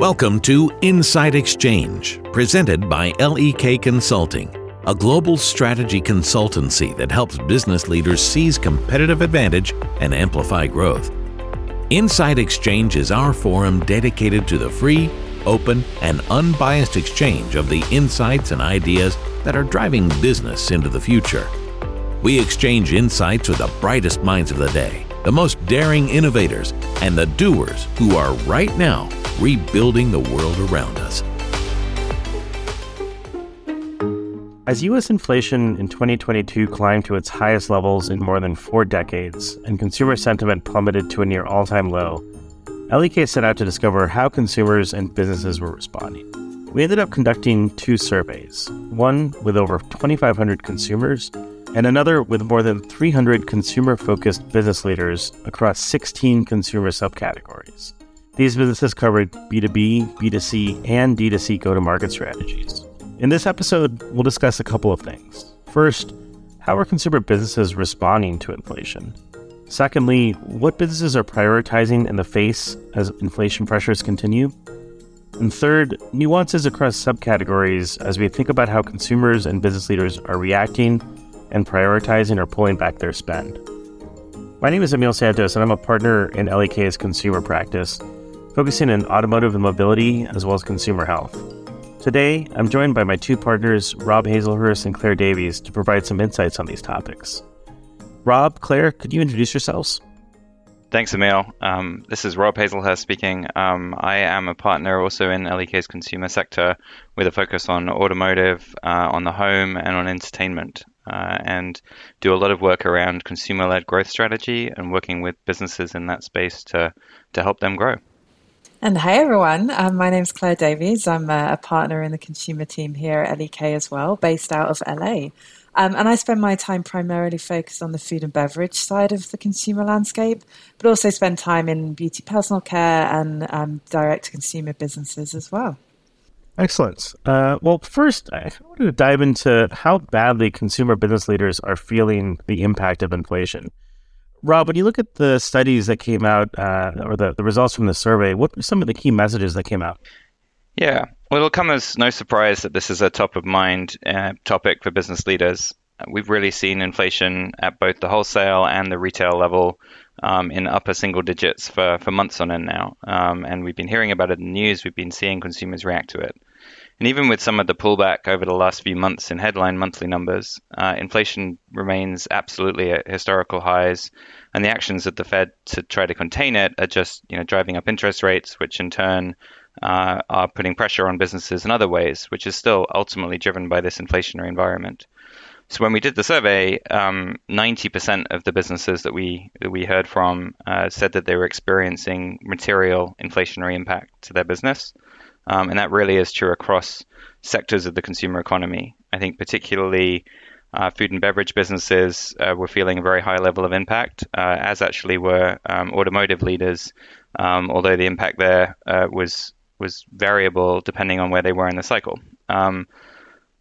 Welcome to Insight Exchange, presented by LEK Consulting, a global strategy consultancy that helps business leaders seize competitive advantage and amplify growth. Insight Exchange is our forum dedicated to the free, open, and unbiased exchange of the insights and ideas that are driving business into the future. We exchange insights with the brightest minds of the day, the most daring innovators, and the doers who are right now rebuilding the world around us. As U.S. inflation in 2022 climbed to its highest levels in more than four decades and consumer sentiment plummeted to a near all time low, LEK set out to discover how consumers and businesses were responding. We ended up conducting two surveys one with over 2,500 consumers, and another with more than 300 consumer focused business leaders across 16 consumer subcategories. These businesses covered B2B, B2C, and D2C go to market strategies. In this episode, we'll discuss a couple of things. First, how are consumer businesses responding to inflation? Secondly, what businesses are prioritizing in the face as inflation pressures continue? And third, nuances across subcategories as we think about how consumers and business leaders are reacting and prioritizing or pulling back their spend. My name is Emile Santos, and I'm a partner in LEK's consumer practice focusing on automotive and mobility as well as consumer health. Today, I'm joined by my two partners, Rob Haslehurst and Claire Davies, to provide some insights on these topics. Rob, Claire, could you introduce yourselves? Thanks, Emile. Um, this is Rob Haslehurst speaking. Um, I am a partner also in LEK's consumer sector with a focus on automotive, uh, on the home, and on entertainment, uh, and do a lot of work around consumer led growth strategy and working with businesses in that space to, to help them grow. And hey everyone, um, my name's Claire Davies. I'm a, a, partner in the consumer team here at LEK as well, based out of LA. Um, and I spend my time primarily focused on the food and beverage side of the consumer landscape, but also spend time in beauty personal care and um, direct to consumer businesses as well. Excellent. Uh, well, first, I wanted to dive into how badly consumer business leaders are feeling the impact of inflation. Rob, when you look at the studies that came out uh, or the, the results from the survey, what were some of the key messages that came out? Yeah, well, it'll come as no surprise that this is a top of mind uh, topic for business leaders. We've really seen inflation at both the wholesale and the retail level um, in upper single digits for, for months on end now. Um, and we've been hearing about it in the news, we've been seeing consumers react to it. And even with some of the pullback over the last few months in headline monthly numbers, uh, inflation remains absolutely at historical highs, and the actions of the Fed to try to contain it are just you know driving up interest rates, which in turn uh, are putting pressure on businesses in other ways, which is still ultimately driven by this inflationary environment. So when we did the survey, um, 90% of the businesses that we that we heard from uh, said that they were experiencing material inflationary impact to their business. Um, and that really is true across sectors of the consumer economy. I think particularly uh, food and beverage businesses uh, were feeling a very high level of impact, uh, as actually were um, automotive leaders, um, although the impact there uh, was was variable depending on where they were in the cycle. Um,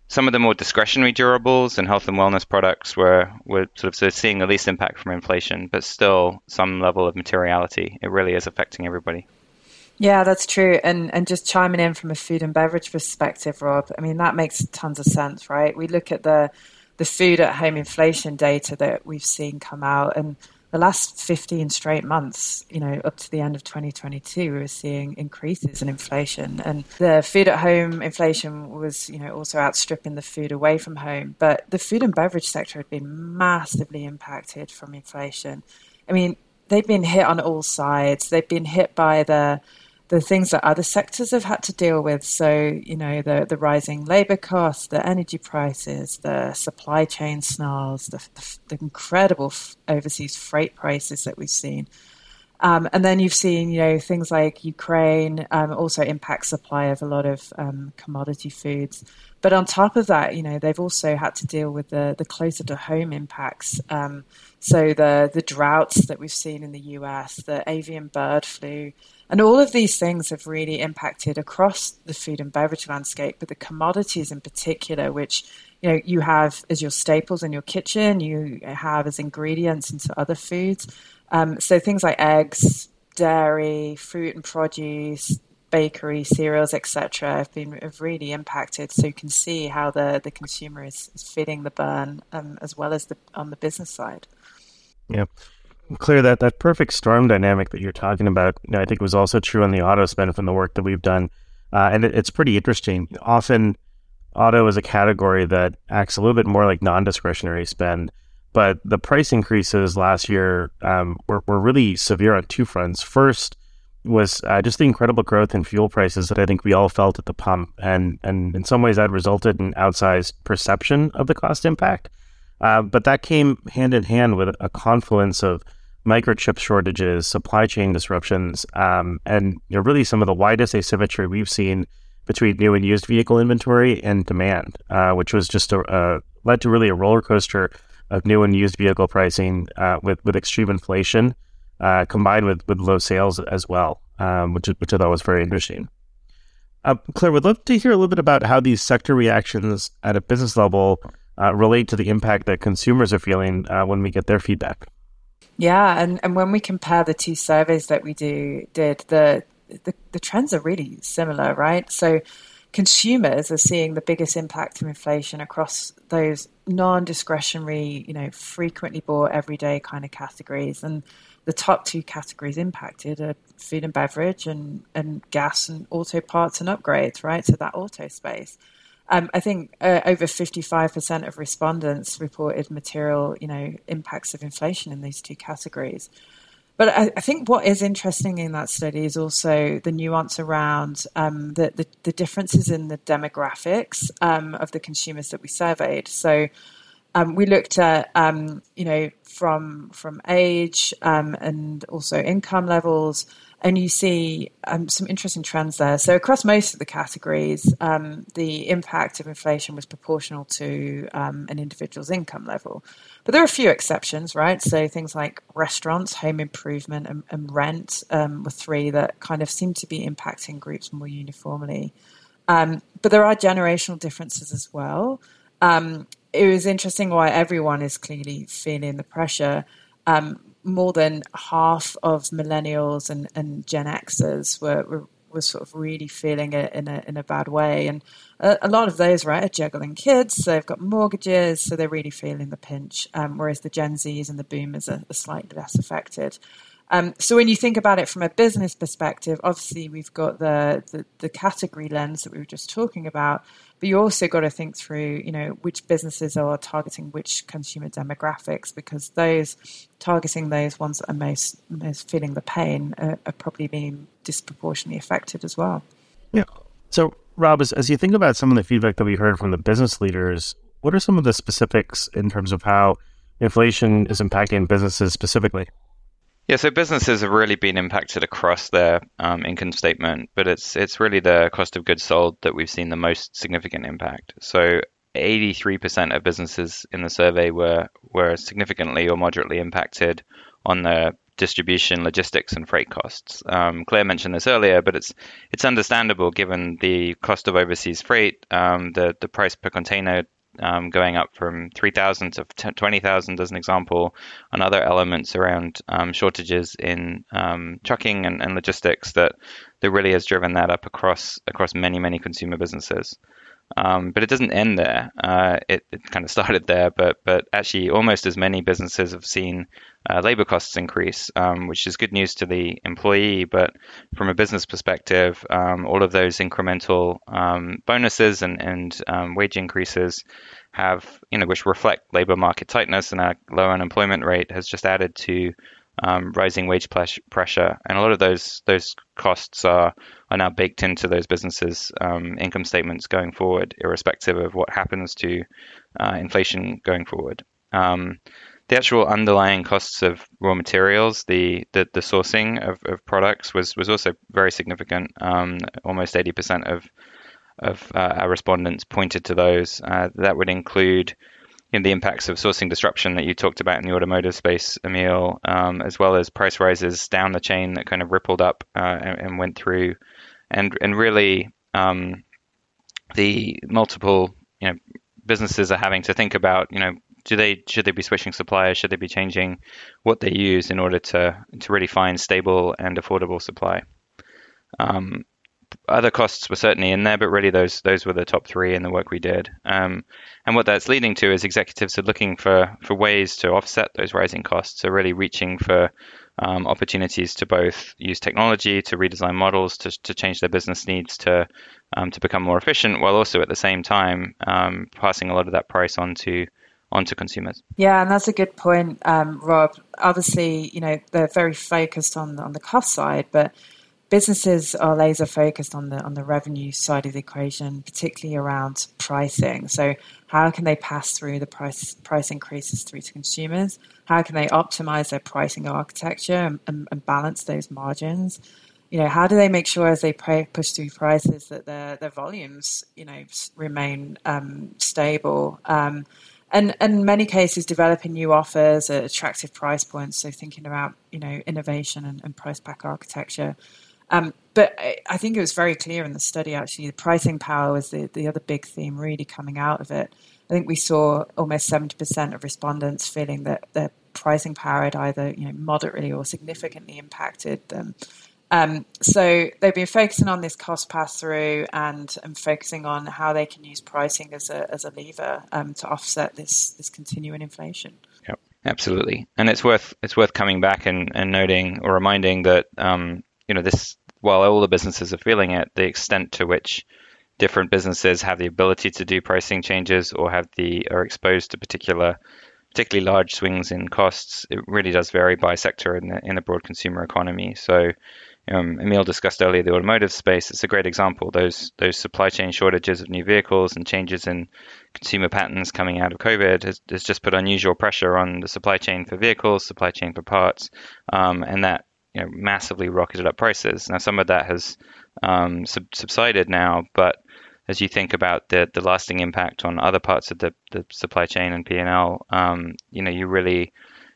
some of the more discretionary durables and health and wellness products were, were sort of, sort of seeing the least impact from inflation, but still some level of materiality. It really is affecting everybody. Yeah, that's true. And and just chiming in from a food and beverage perspective, Rob, I mean that makes tons of sense, right? We look at the the food at home inflation data that we've seen come out and the last 15 straight months, you know, up to the end of 2022, we were seeing increases in inflation. And the food at home inflation was, you know, also outstripping the food away from home. But the food and beverage sector had been massively impacted from inflation. I mean, they've been hit on all sides. They've been hit by the the things that other sectors have had to deal with. So, you know, the, the rising labor costs, the energy prices, the supply chain snarls, the, the, the incredible overseas freight prices that we've seen. Um, and then you've seen, you know, things like Ukraine um, also impact supply of a lot of um, commodity foods. But on top of that, you know, they've also had to deal with the, the closer to home impacts. Um, so the the droughts that we've seen in the US, the avian bird flu, and all of these things have really impacted across the food and beverage landscape, but the commodities in particular, which you know you have as your staples in your kitchen, you have as ingredients into other foods. Um, so things like eggs, dairy, fruit and produce, bakery, cereals, etc., have been have really impacted. So you can see how the the consumer is, is feeling the burn um, as well as the on the business side. Yeah. Claire that, that perfect storm dynamic that you're talking about, you know, I think was also true on the auto spend from the work that we've done. Uh, and it, it's pretty interesting. Often, auto is a category that acts a little bit more like non discretionary spend. But the price increases last year um, were, were really severe on two fronts. First was uh, just the incredible growth in fuel prices that I think we all felt at the pump. And, and in some ways, that resulted in outsized perception of the cost impact. Uh, but that came hand in hand with a confluence of microchip shortages, supply chain disruptions, um, and you know, really some of the widest asymmetry we've seen between new and used vehicle inventory and demand, uh, which was just a, led to really a roller coaster of new and used vehicle pricing uh, with with extreme inflation uh, combined with with low sales as well, um, which which I thought was very interesting. Uh, Claire, would love to hear a little bit about how these sector reactions at a business level uh, relate to the impact that consumers are feeling when we get their feedback. Yeah, and, and when we compare the two surveys that we do did, the, the the trends are really similar, right? So consumers are seeing the biggest impact of inflation across those non-discretionary, you know, frequently bought everyday kind of categories. And the top two categories impacted are food and beverage and, and gas and auto parts and upgrades, right? So that auto space. Um, I think uh, over 55% of respondents reported material, you know, impacts of inflation in these two categories. But I, I think what is interesting in that study is also the nuance around um, the, the, the, differences in the demographics um, of the consumers that we surveyed. So um, we looked at, um, you know, from from age um, and also income levels and you see um, some interesting trends there. So across most of the categories, um, the impact of inflation was proportional to um, an individual's income level. But there are a few exceptions, right? So things like restaurants, home improvement, and, and rent were three that kind of seem to be impacting groups more uniformly. But there are generational differences as well. Um, it was interesting why everyone is clearly feeling the pressure. Um, more than half of millennials and, and Gen Xers were, were, were sort of really feeling it in a in a bad way, and a, a, lot of those right are juggling kids, so they've got mortgages, so they're really feeling the pinch. Um, whereas the Gen Zs and the Boomers are, are slightly less affected. Um, so when you think about it from a business perspective, obviously we've got the, the, the category lens that we were just talking about, but you also got to think through, you know, which businesses are targeting which consumer demographics, because those targeting those ones that are most most feeling the pain are, are probably being disproportionately affected as well. Yeah. So Rob, as, as you think about some of the feedback that we heard from the business leaders, what are some of the specifics in terms of how inflation is impacting businesses specifically? Yeah, so businesses have really been impacted across their um, income statement, but it's it's really the cost of goods sold that we've seen the most significant impact. So 83% of businesses in the survey were were significantly or moderately impacted on the distribution, logistics, and freight costs. Um, Claire mentioned this earlier, but it's it's understandable given the cost of overseas freight, um, the the price per container um, going up from 3,000 to 20,000 as an example, and other elements around um, shortages in um, trucking and, and, logistics that, that really has driven that up across across many many consumer businesses. Um, but it doesn't end there. Uh, it, it, kind of started there, but but actually almost as many businesses have seen uh, labor costs increase, um, which is good news to the employee. But from a business perspective, um, all of those incremental um, bonuses and and um, wage increases have you know which reflect labor market tightness and our low unemployment rate has just added to um, rising wage pressure, and a lot of those those costs are are now baked into those businesses' um, income statements going forward, irrespective of what happens to uh, inflation going forward. Um, the actual underlying costs of raw materials, the the, the sourcing of, of products was was also very significant. Um, almost 80% of of uh, our respondents pointed to those. Uh, that would include know, the impacts of sourcing disruption that you talked about in the automotive space, Emile, um, as well as price rises down the chain that kind of rippled up uh, and, and, went through, and and really um, the multiple you know businesses are having to think about you know do they should they be switching suppliers should they be changing what they use in order to to really find stable and affordable supply. Um, other costs were certainly in there, but really those those were the top three in the work we did. Um, and what that's leading to is executives are looking for for ways to offset those rising costs. So really reaching for um, opportunities to both use technology to redesign models to, to change their business needs to um, to become more efficient, while also at the same time um, passing a lot of that price on to onto consumers. Yeah, and that's a good point, um, Rob. Obviously, you know they're very focused on on the cost side, but businesses are laser focused on the on the revenue side of the equation, particularly around pricing. So, how can they pass through the price price increases through to consumers? How can they optimize their pricing architecture and, and, and balance those margins? You know, how do they make sure as they push through prices that their their volumes, you know, remain um, stable? Um, and, and in many cases developing new offers at attractive price points. So thinking about you know innovation and, and price pack architecture. Um, but I think it was very clear in the study actually the pricing power was the, the other big theme really coming out of it. I think we saw almost 70% of respondents feeling that their pricing power had either you know moderately or significantly impacted them. Um, so they've been focusing on this cost pass through and, and focusing on how they can use pricing as a, as a lever um, to offset this this continuing inflation. Absolutely. And it's worth it's worth coming back and, and noting or reminding that um, you know this while all the businesses are feeling it, the extent to which different businesses have the ability to do pricing changes or have the are exposed to particular particularly large swings in costs, it really does vary by sector in the in the broad consumer economy. So um, Emile discussed earlier the automotive space. It's a great example. Those those supply chain shortages of new vehicles and changes in consumer patterns coming out of COVID has, has just put unusual pressure on the supply chain for vehicles, supply chain for parts, um, and that you know, massively rocketed up prices. Now some of that has um, sub- subsided now, but as you think about the the lasting impact on other parts of the, the supply chain and P and L, um, you know, you really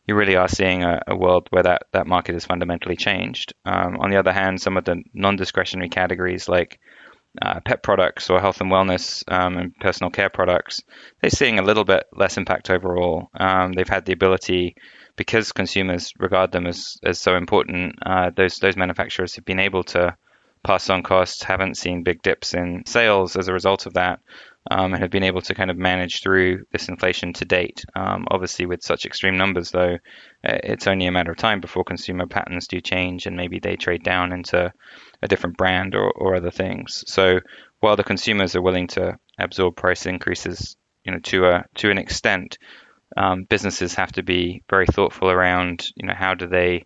you really are seeing a, a, world where that, that market has fundamentally changed. Um, on the other hand, some of the non-discretionary categories like uh, pet products or health and wellness um, and personal care products, they're seeing a little bit less impact overall. Um, they've had the ability, because consumers regard them as, as so important, uh, those those manufacturers have been able to pass on costs, haven't seen big dips in sales as a result of that um, and have been able to kind of manage through this inflation to date. Um, obviously, with such extreme numbers, though, uh, it's only a matter of time before consumer patterns do change and maybe they trade down into a different brand or, or other things. So while the consumers are willing to absorb price increases, you know, to a to an extent, um, businesses have to be very thoughtful around, you know, how do they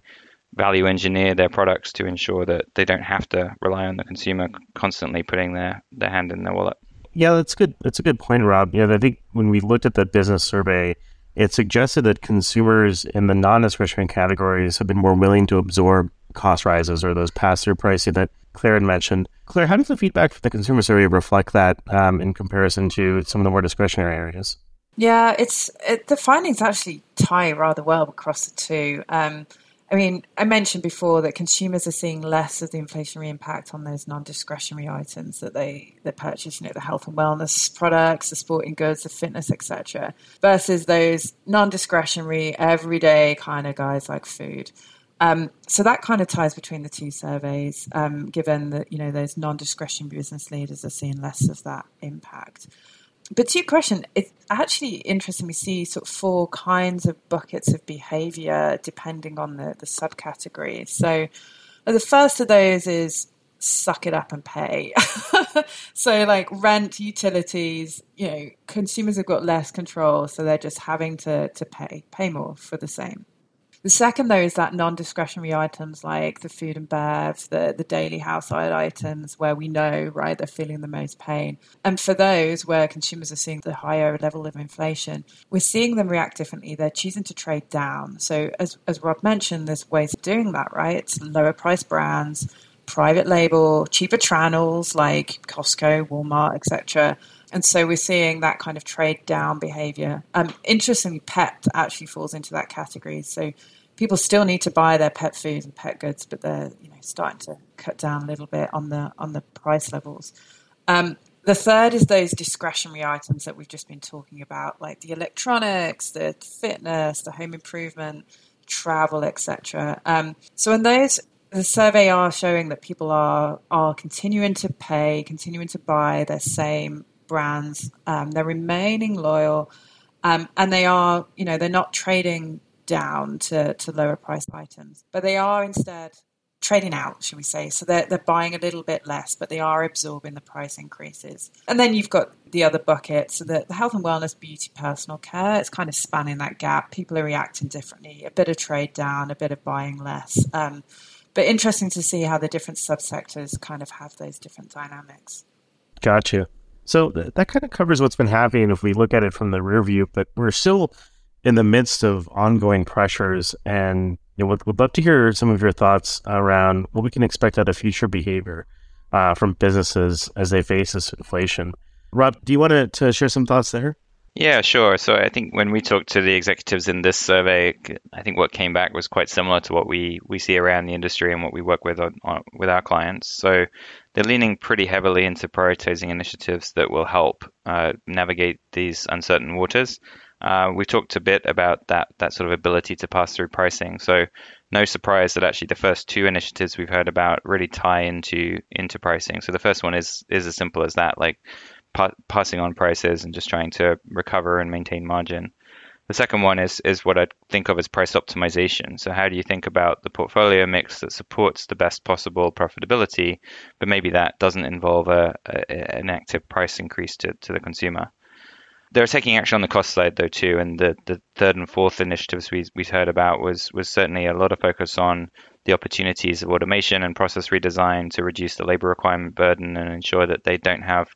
value engineer their products to ensure that they don't have to rely on the consumer constantly putting their, their hand in their wallet. Yeah, that's good. That's a good point, Rob. Yeah, I think when we looked at the business survey, it suggested that consumers in the non-discretionary categories have been more willing to absorb cost rises or those pass-through pricing that Claire had mentioned. Claire, how does the feedback from the consumer survey reflect that um, in comparison to some of the more discretionary areas? Yeah, it's it, the findings actually tie rather well across the two. Um, I mean, I mentioned before that consumers are seeing less of the inflationary impact on those non-discretionary items that they they purchase, you know, the health and wellness products, the sporting goods, the fitness, etc., versus those non-discretionary, everyday kind of guys like food. Um, so that kind of ties between the two surveys, um, given that you know those non-discretionary business leaders are seeing less of that impact but to your question, it's actually interesting. We see sort of four kinds of buckets of behavior depending on the, the subcategories. So uh, the first of those is suck it up and pay. so like rent, utilities, you know, consumers have got less control, so they're just having to, to pay, pay more for the same. The second, though, is that non-discretionary items like the food and bev, the, the daily household items where we know, right, they're feeling the most pain. And for those where consumers are seeing the higher level of inflation, we're seeing them react differently. They're choosing to trade down. So as, as Rob mentioned, there's ways of doing that, right? It's lower price brands, private label, cheaper channels like Costco, Walmart, etc. And so we're seeing that kind of trade down behavior. Um, interestingly, pet actually falls into that category. So people still need to buy their pet food and pet goods, but they're you know starting to cut down a little bit on the on the price levels. Um, the third is those discretionary items that we've just been talking about, like the electronics, the fitness, the home improvement, travel, etc. Um, so in those the survey are showing that people are are continuing to pay, continuing to buy their same brands. Um, they're remaining loyal, um, and they are, you know, they're not trading down to, to lower priced items, but they are instead trading out, shall we say. So they're, they're buying a little bit less, but they are absorbing the price increases. And then you've got the other bucket. So the, the health and wellness, beauty, personal care, it's kind of spanning that gap. People are reacting differently, a bit of trade down, a bit of buying less. Um, but interesting to see how the different subsectors kind of have those different dynamics. Gotcha. So that kind of covers what's been happening if we look at it from the rear view, but we're still in the midst of ongoing pressures and you know, would, would love to hear some of your thoughts around what we can expect out of future behavior uh, from businesses as they face this inflation. Rob, do you want to, share some thoughts there? Yeah, sure. So I think when we talked to the executives in this survey, I think what came back was quite similar to what we, we see around the industry and what we work with on, on, with our clients. So they're leaning pretty heavily into prioritizing initiatives that will help uh, navigate these uncertain waters. Uh, we talked a bit about that that sort of ability to pass through pricing. So no surprise that actually the first two initiatives we've heard about really tie into into pricing. So the first one is is as simple as that, like pa- passing on prices and just trying to recover and maintain margin. The second one is is what I think of as price optimization. So how do you think about the portfolio mix that supports the best possible profitability, but maybe that doesn't involve a, a an active price increase to, to the consumer? They're taking action on the cost side though too, and the, the third and fourth initiatives we we heard about was was certainly a lot of focus on the opportunities of automation and process redesign to reduce the labor requirement burden and ensure that they don't have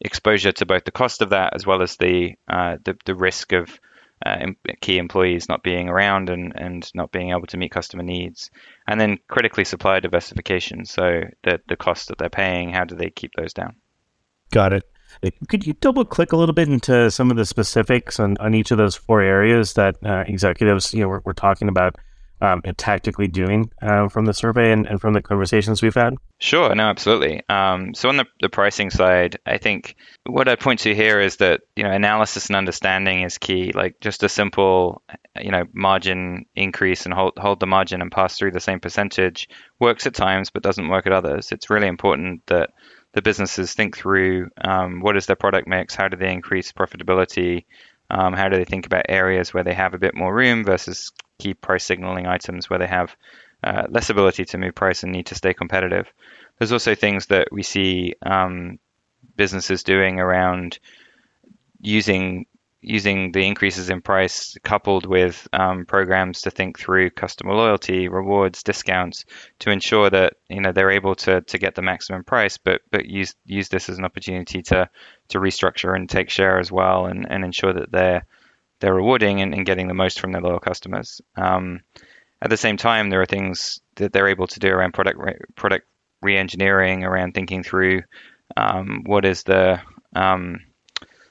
exposure to both the cost of that as well as the uh, the, the risk of uh, key employees not being around and, and not being able to meet customer needs. And then critically supply diversification. So the, the costs that they're paying, how do they keep those down? Got it. Could you double click a little bit into some of the specifics on, on each of those four areas that uh, executives you know we're, we're talking about um, tactically doing uh, from the survey and, and, from the conversations we've had? Sure, no, absolutely. Um, so on the, the pricing side, I think what I point to here is that you know analysis and understanding is key. Like just a simple you know margin increase and hold hold the margin and pass through the same percentage works at times, but doesn't work at others. It's really important that the businesses think through um, what is their product mix, how do they increase profitability, um, how do they think about areas where they have a bit more room versus key price signaling items where they have uh, less ability to move price and need to stay competitive. There's also things that we see um, businesses doing around using using the increases in price coupled with um, programs to think through customer loyalty, rewards, discounts to ensure that you know they're able to to get the maximum price, but but use use this as an opportunity to to restructure and take share as well, and, and ensure that they're they're rewarding and, and getting the most from their loyal customers. Um, at the same time, there are things that they're able to do around product re- product re-engineering, around thinking through um, what is the um,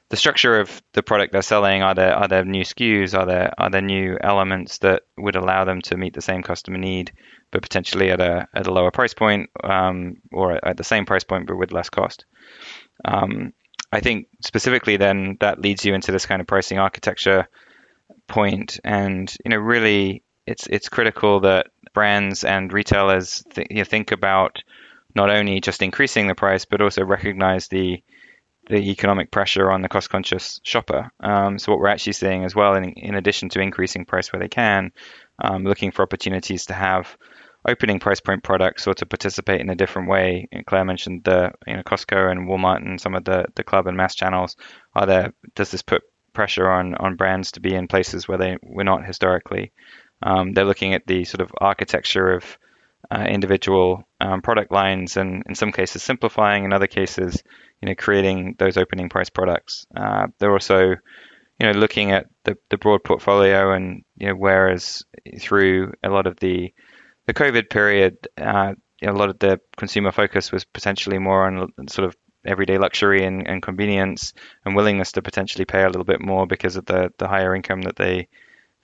the structure of the product they're selling are there are there new SKUs? Are there are there new elements that would allow them to meet the same customer need but potentially at a at a lower price point um, or at the same price point but with less cost? Um, I think specifically then that leads you into this kind of pricing architecture point and you know really it's it's critical that brands and retailers th- you know, think about not only just increasing the price but also recognize the the economic pressure on the cost conscious shopper. Um, so what we're actually seeing as well, in, in addition to increasing price where they can, um, looking for opportunities to have opening price point products or to participate in a different way. And Claire mentioned the you know Costco and Walmart and some of the the club and mass channels. Are there? Does this put pressure on on brands to be in places where they were not historically? Um, they're looking at the sort of architecture of uh, individual um, product lines and in some cases simplifying, in other cases you know, creating those opening price products. Uh, they're also, you know, looking at the, the broad portfolio and, you know, whereas through a lot of the, the COVID period, uh, a lot of the consumer focus was potentially more on sort of everyday luxury and, and convenience and willingness to potentially pay a little bit more because of the, the higher income that they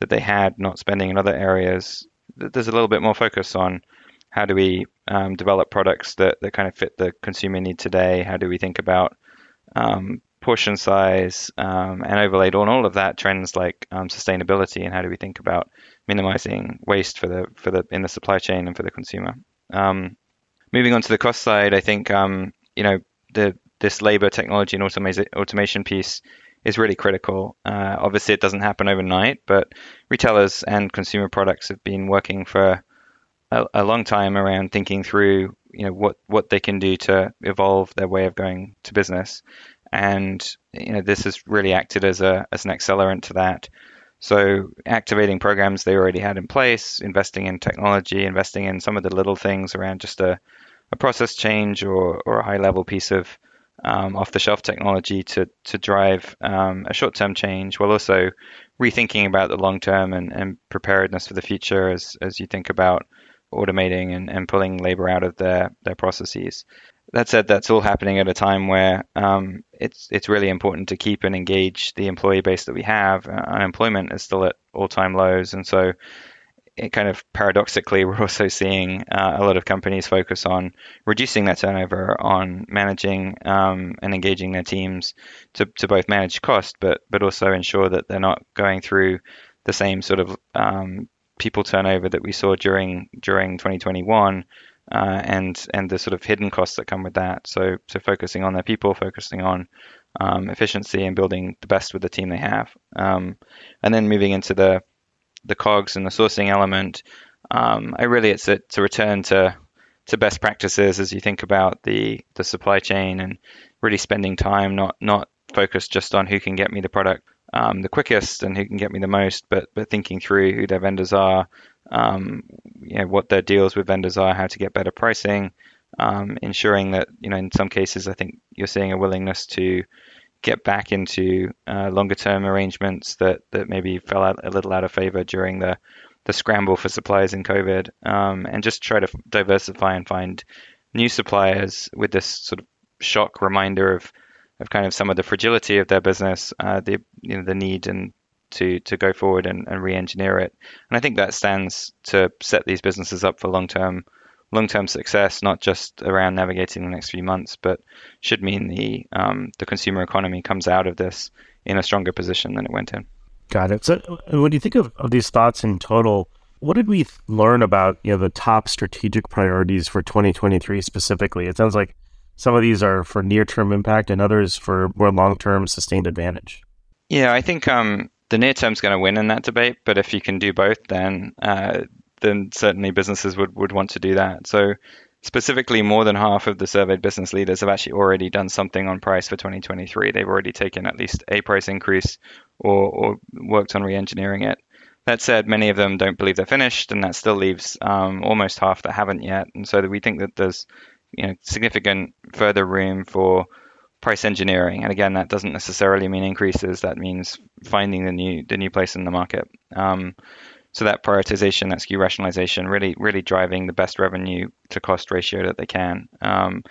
that they had, not spending in other areas. There's a little bit more focus on how do we um, develop products that, that kind of fit the consumer need today? How do we think about um, portion size um, and overlaid on all of that trends like um, sustainability and how do we think about minimizing waste for the for the in the supply chain and for the consumer? Um, moving on to the cost side, I think um, you know the this labor technology and automa- automation piece is really critical. Uh, obviously, it doesn't happen overnight, but retailers and consumer products have been working for a, a, long time around thinking through, you know, what what they can do to evolve their way of going to business, and you know, this has really acted as a as an accelerant to that. So activating programs they already had in place, investing in technology, investing in some of the little things around just a, a process change or, or a high level piece of um, off the shelf technology to, to drive um, a short term change while also rethinking about the long term and, and preparedness for the future as, as you think about automating and, and pulling labor out of their, their processes. That said, that's all happening at a time where um, it's it's really important to keep and engage the employee base that we have. Uh, unemployment is still at all time lows, and so it kind of paradoxically, we're also seeing uh, a lot of companies focus on reducing their turnover, on managing um, and engaging their teams to, to both manage cost, but but also ensure that they're not going through the same sort of um, people turnover that we saw during during 2021. Uh, and and the sort of hidden costs that come with that. So so focusing on their people, focusing on um, efficiency, and building the best with the team they have, um, and then moving into the the cogs and the sourcing element. Um, I really it's a, a return to to best practices as you think about the the supply chain and really spending time not not focused just on who can get me the product um, the quickest and who can get me the most, but but thinking through who their vendors are, um, you know what their deals with vendors are, how to get better pricing, um, ensuring that you know in some cases I think you're seeing a willingness to get back into uh, longer term arrangements that, that maybe fell out a little out of favor during the, the scramble for supplies in COVID, um, and just try to diversify and find new suppliers with this sort of shock reminder of of kind of some of the fragility of their business, uh, the you know the need and to to go forward and, and re-engineer it. And I think that stands to set these businesses up for long term long-term success, not just around navigating the next few months, but should mean the um, the consumer economy comes out of this in a stronger position than it went in. Got it. So when you think of, of these thoughts in total, what did we learn about you know the top strategic priorities for 2023 specifically? It sounds like some of these are for near-term impact and others for more long-term sustained advantage. Yeah, I think um, the near term is going to win in that debate, but if you can do both, then uh, then certainly businesses would, would want to do that. So specifically, more than half of the surveyed business leaders have actually already done something on price for 2023. They've already taken at least a price increase or, or worked on re-engineering it. That said, many of them don't believe they're finished, and that still leaves um, almost half that haven't yet. And so we think that there's you know significant further room for price engineering. And again, that doesn't necessarily mean increases. That means finding the new the new place in the market. Um, so that prioritization, that SKU rationalization, really really driving the best revenue to cost ratio that they can. Um,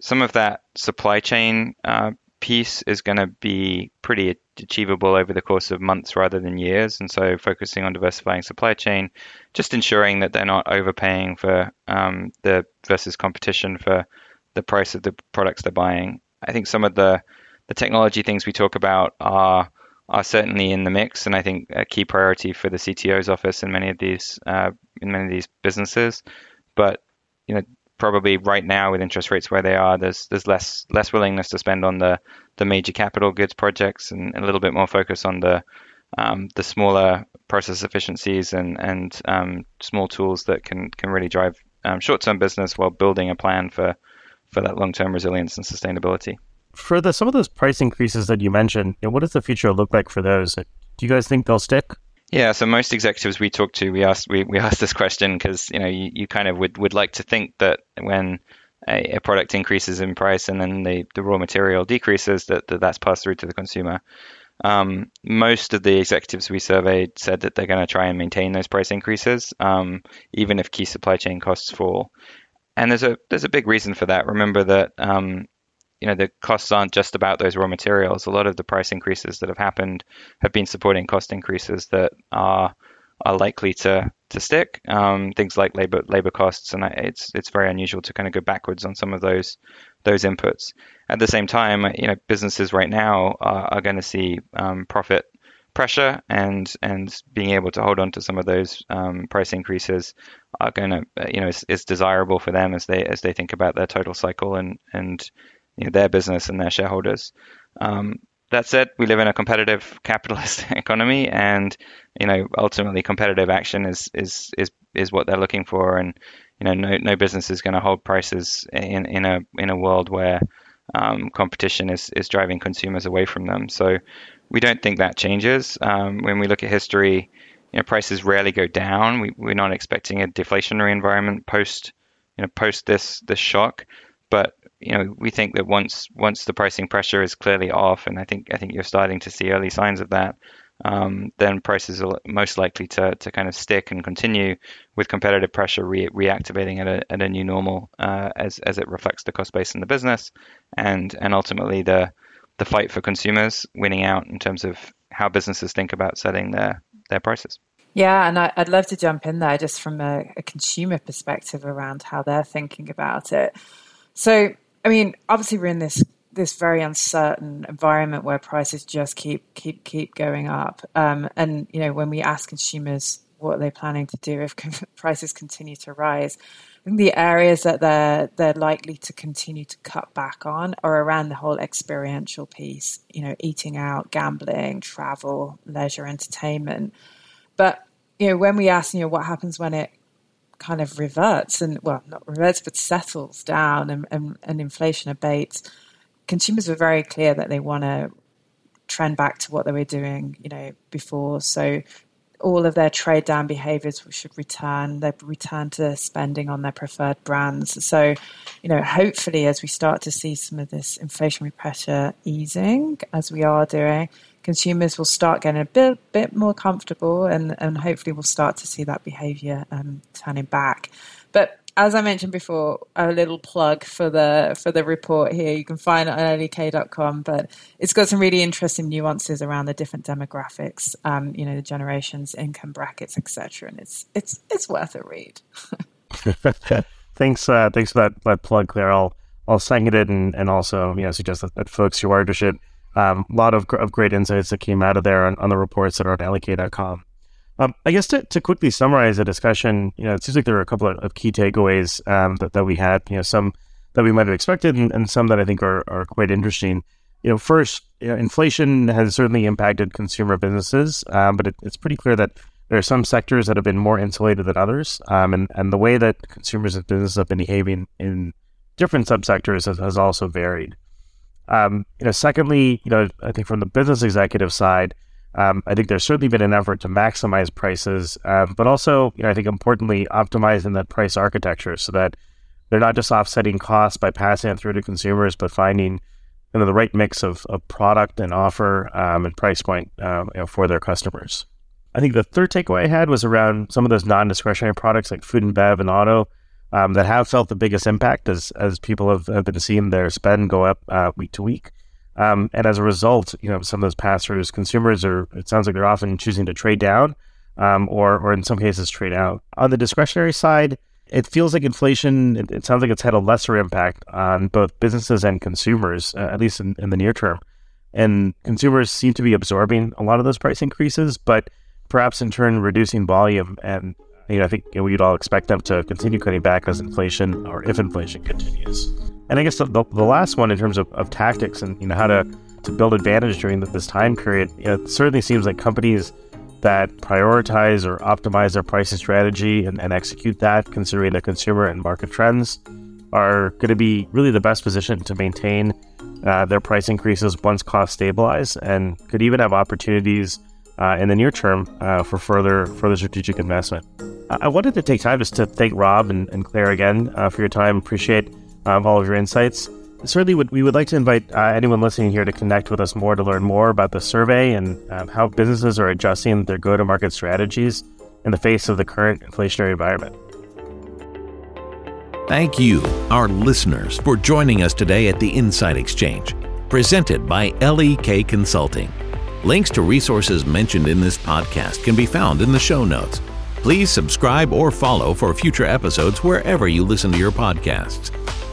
some of that supply chain uh, piece is going to be pretty achievable over the course of months rather than years. And so focusing on diversifying supply chain, just ensuring that they're not overpaying for um, the versus competition for the price of the products they're buying. I think some of the the technology things we talk about are are certainly in the mix, and I think a key priority for the CTO's office in many of these uh, in many of these businesses. But you know, probably right now with interest rates where they are, there's there's less less willingness to spend on the the major capital goods projects, and a little bit more focus on the um, the smaller process efficiencies and and um, small tools that can can really drive um, short term business while building a plan for for that long term resilience and sustainability for the some of those price increases that you mentioned, you know, what does the future look like for those? Do you guys think they'll stick? Yeah, so most executives we talk to, we asked we, we asked this question because you know you, you kind of would, would like to think that when a, a, product increases in price and then the, the raw material decreases, that, that that's passed through to the consumer. Um, most of the executives we surveyed said that they're going to try and maintain those price increases, um, even if key supply chain costs fall. And there's a there's a big reason for that. Remember that um, you know the costs aren't just about those raw materials. A lot of the price increases that have happened have been supporting cost increases that are are likely to to stick. Um, things like labor labor costs, and it's it's very unusual to kind of go backwards on some of those those inputs. At the same time, you know, businesses right now are, are going to see um, profit pressure and and being able to hold on to some of those um, price increases are going to you know is, is, desirable for them as they as they think about their total cycle and and you know, their business and their shareholders. Um, that said, we live in a competitive capitalist economy, and you know ultimately competitive action is is is is what they're looking for, and you know no no business is going to hold prices in in a in a world where um, competition is is driving consumers away from them. So we don't think that changes. Um, when we look at history, you know, prices rarely go down. We, we're not expecting a deflationary environment post, you know, post this this shock. But you know, we think that once once the pricing pressure is clearly off, and I think I think you're starting to see early signs of that, um, then prices are most likely to, to kind of stick and continue with competitive pressure re- reactivating at a, at a new normal uh, as, as it reflects the cost base in the business and and ultimately the the fight for consumers winning out in terms of how businesses think about setting their their prices. Yeah, and I, would love to jump in there just from a, a consumer perspective around how they're thinking about it. So, I mean, obviously we're in this this very uncertain environment where prices just keep keep keep going up. Um, and you know, when we ask consumers what they're they planning to do if prices continue to rise, the areas that they're they're likely to continue to cut back on are around the whole experiential piece. You know, eating out, gambling, travel, leisure, entertainment. But you know, when we ask, you know, what happens when it kind of reverts and well, not reverts, but settles down and, and, and inflation abates, consumers were very clear that they want to trend back to what they were doing, you know, before. So all of their trade down behaviors should return. They return to spending on their preferred brands. So, you know, hopefully, as we start to see some of this inflationary pressure easing, as we are doing, consumers will start getting a bit bit more comfortable, and and hopefully, we'll start to see that behavior um, turning back. But as I mentioned before, a little plug for the for the report here. You can find it on lek.com, but it's got some really interesting nuances around the different demographics, um, you know, the generations, income brackets, etc. And it's it's it's worth a read. thanks, uh, thanks for that, that plug, Claire. I'll I'll second it and, and also you know suggest that, that folks who are interested. Um, a lot of, of great insights that came out of there on, on the reports that are at lek.com. Um, I guess to, to quickly summarize the discussion, you know, it seems like there are a couple of, of key takeaways um, that, that we had, you know, some that we might have expected and, and some that I think are, are quite interesting. You know, first, you know, inflation has certainly impacted consumer businesses, um, but it, it's pretty clear that there are some sectors that have been more insulated than others. Um, and, and the way that consumers and businesses have been behaving in different subsectors has, has also varied. Um, you know, secondly, you know, I think from the business executive side, um, I think there's certainly been an effort to maximize prices, uh, but also, you know, I think importantly, optimizing that price architecture so that they're not just offsetting costs by passing it through to consumers, but finding you know, the right mix of, of product and offer um, and price point um, you know, for their customers. I think the third takeaway I had was around some of those non-discretionary products like food and bev and auto um, that have felt the biggest impact as as people have, have been seeing their spend go up uh, week to week. Um, and as a result, you know, some of those pass-throughs, consumers are, it sounds like they're often choosing to trade down um, or, or in some cases trade out. On the discretionary side, it feels like inflation, it, it sounds like it's had a lesser impact on both businesses and consumers, uh, at least in, in the near term. And consumers seem to be absorbing a lot of those price increases, but perhaps in turn reducing volume. And you know, I think we'd all expect them to continue cutting back as inflation or if inflation continues. And I guess the, the, the last one in terms of, of tactics and you know how to, to build advantage during this time period, you know, it certainly seems like companies that prioritize or optimize their pricing strategy and, and execute that, considering the consumer and market trends, are going to be really the best position to maintain uh, their price increases once costs stabilize, and could even have opportunities uh, in the near term uh, for further further strategic investment. I wanted to take time just to thank Rob and, and Claire again uh, for your time. Appreciate of all of your insights. Certainly, would, we would like to invite uh, anyone listening here to connect with us more to learn more about the survey and um, how businesses are adjusting their go to market strategies in the face of the current inflationary environment. Thank you, our listeners, for joining us today at the Insight Exchange, presented by LEK Consulting. Links to resources mentioned in this podcast can be found in the show notes. Please subscribe or follow for future episodes wherever you listen to your podcasts.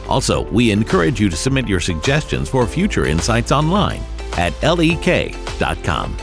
Also, we encourage you to submit your suggestions for future insights online at lek.com.